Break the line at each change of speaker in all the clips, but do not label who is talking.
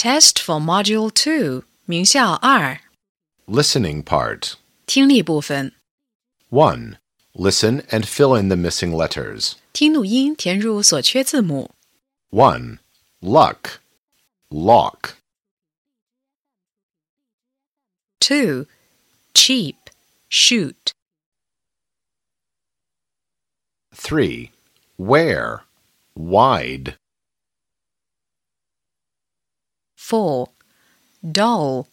Test for Module Two，名校二，
Listening part.
听力部分。
1. Listen and fill in the missing letters.
听录音，填入所缺字母。
1. Luck. Lock.
2. Cheap, shoot.
3. Where. Wide.
4. Dull,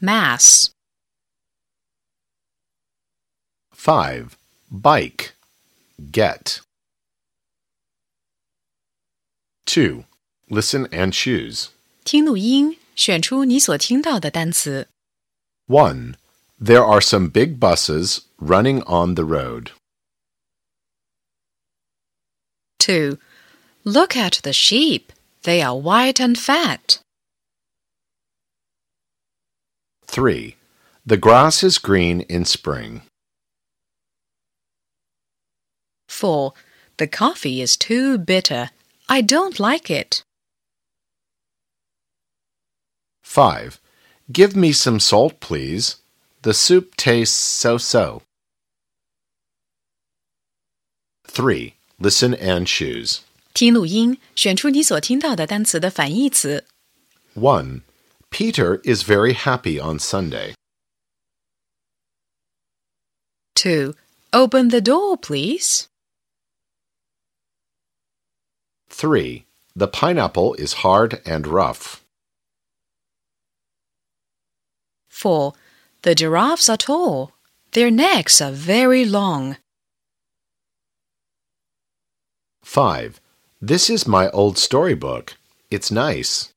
mass.
5. Bike. Get. 2. Listen and choose.
听录音，选出你所听到的单词。
1. There are some big buses running on the road.
2. Look at the sheep. They are white and fat.
3. The grass is green in spring.
4. The coffee is too bitter. I don't like it.
5. Give me some salt, please. The soup tastes so so. 3. Listen and choose.
听录音，选出你所听到的单词的反义词。
1. Peter is very happy on Sunday.
2. Open the door, please.
3. The pineapple is hard and rough.
4. The giraffes are tall. Their necks are very long.
5. This is my old storybook. It's nice.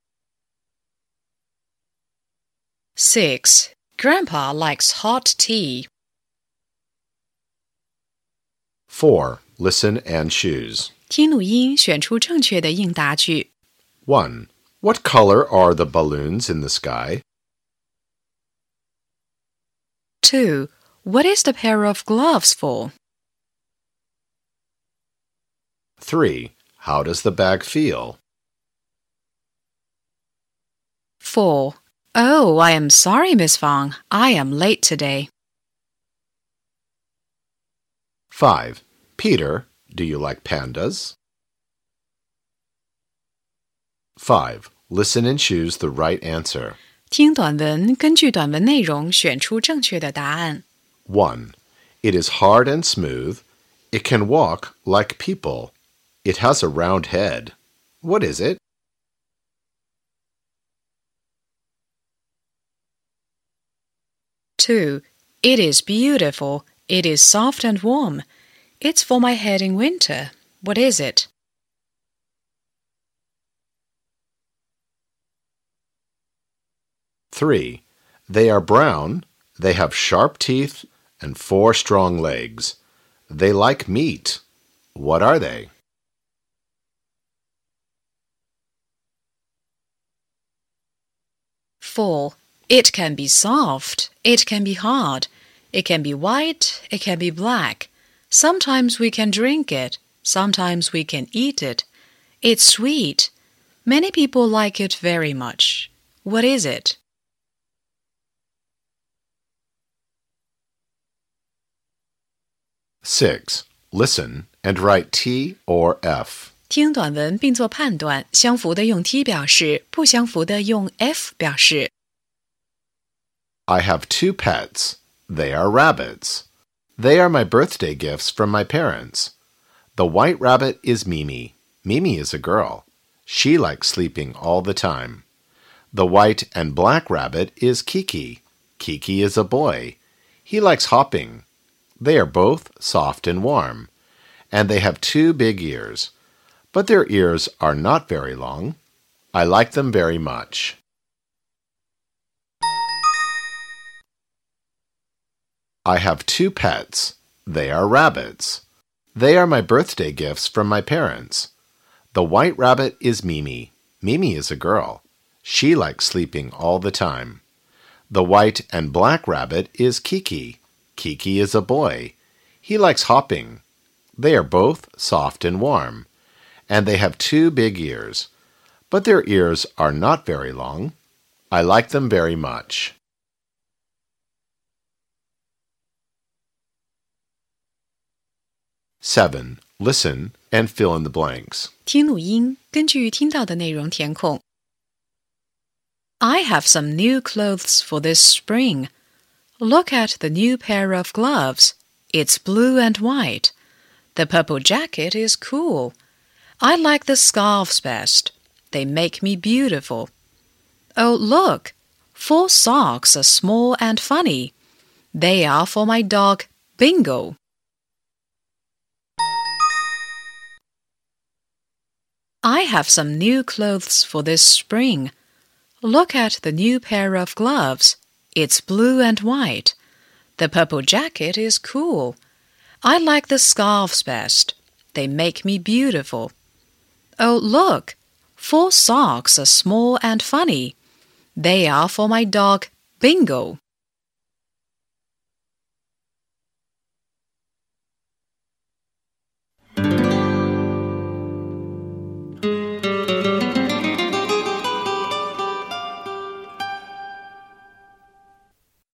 6. Grandpa likes hot tea.
4. Listen and choose.
听录音，选出正确的应答句。
1. What color are the balloons in the sky?
2. What is the pair of gloves for?
3. How does the bag feel?
4. Oh, I am sorry, Miss Fong. I am late today.
5. Peter, do you like pandas? 5. Listen and choose the right answer.
听短文，根据短文内容选出正确的答案。
1. It is hard and smooth. It can walk like people. It has a round head. What is it?
2. It is beautiful. It is soft and warm. It's for my head in winter. What is it?
3. They are brown. They have sharp teeth and four strong legs. They like meat. What are they?
4. It can be soft. It can be hard. It can be white. It can be black. Sometimes we can drink it. Sometimes we can eat it. It's sweet. Many people like it very much. What is it?
6. Listen and write T or F.
听短文并做判断，相符的用 T 表示，不相符的用 F 表示。
I have two pets. They are rabbits. They are my birthday gifts from my parents. The white rabbit is Mimi. Mimi is a girl. She likes sleeping all the time. The white and black rabbit is Kiki. Kiki is a boy. He likes hopping. They are both soft and warm. And they have two big ears. But their ears are not very long. I like them very much. I have two pets. They are rabbits. They are my birthday gifts from my parents. The white rabbit is Mimi. Mimi is a girl. She likes sleeping all the time. The white and black rabbit is Kiki. Kiki is a boy. He likes hopping. They are both soft and warm. And they have two big ears. but their ears are not very long. I like them very much. Seven. Listen and fill in the blanks.
听录音，根据听到的内容填空。I have some new clothes for this spring. Look at the new pair of gloves. It's blue and white. The purple jacket is cool. I like the scarves best. They make me beautiful. Oh, look! Four socks are small and funny. They are for my dog, Bingo. I have some new clothes for this spring. Look at the new pair of gloves. It's blue and white. The purple jacket is cool. I like the scarves best. They make me beautiful. Oh, look! Four socks are small and funny. They are for my dog, Bingo.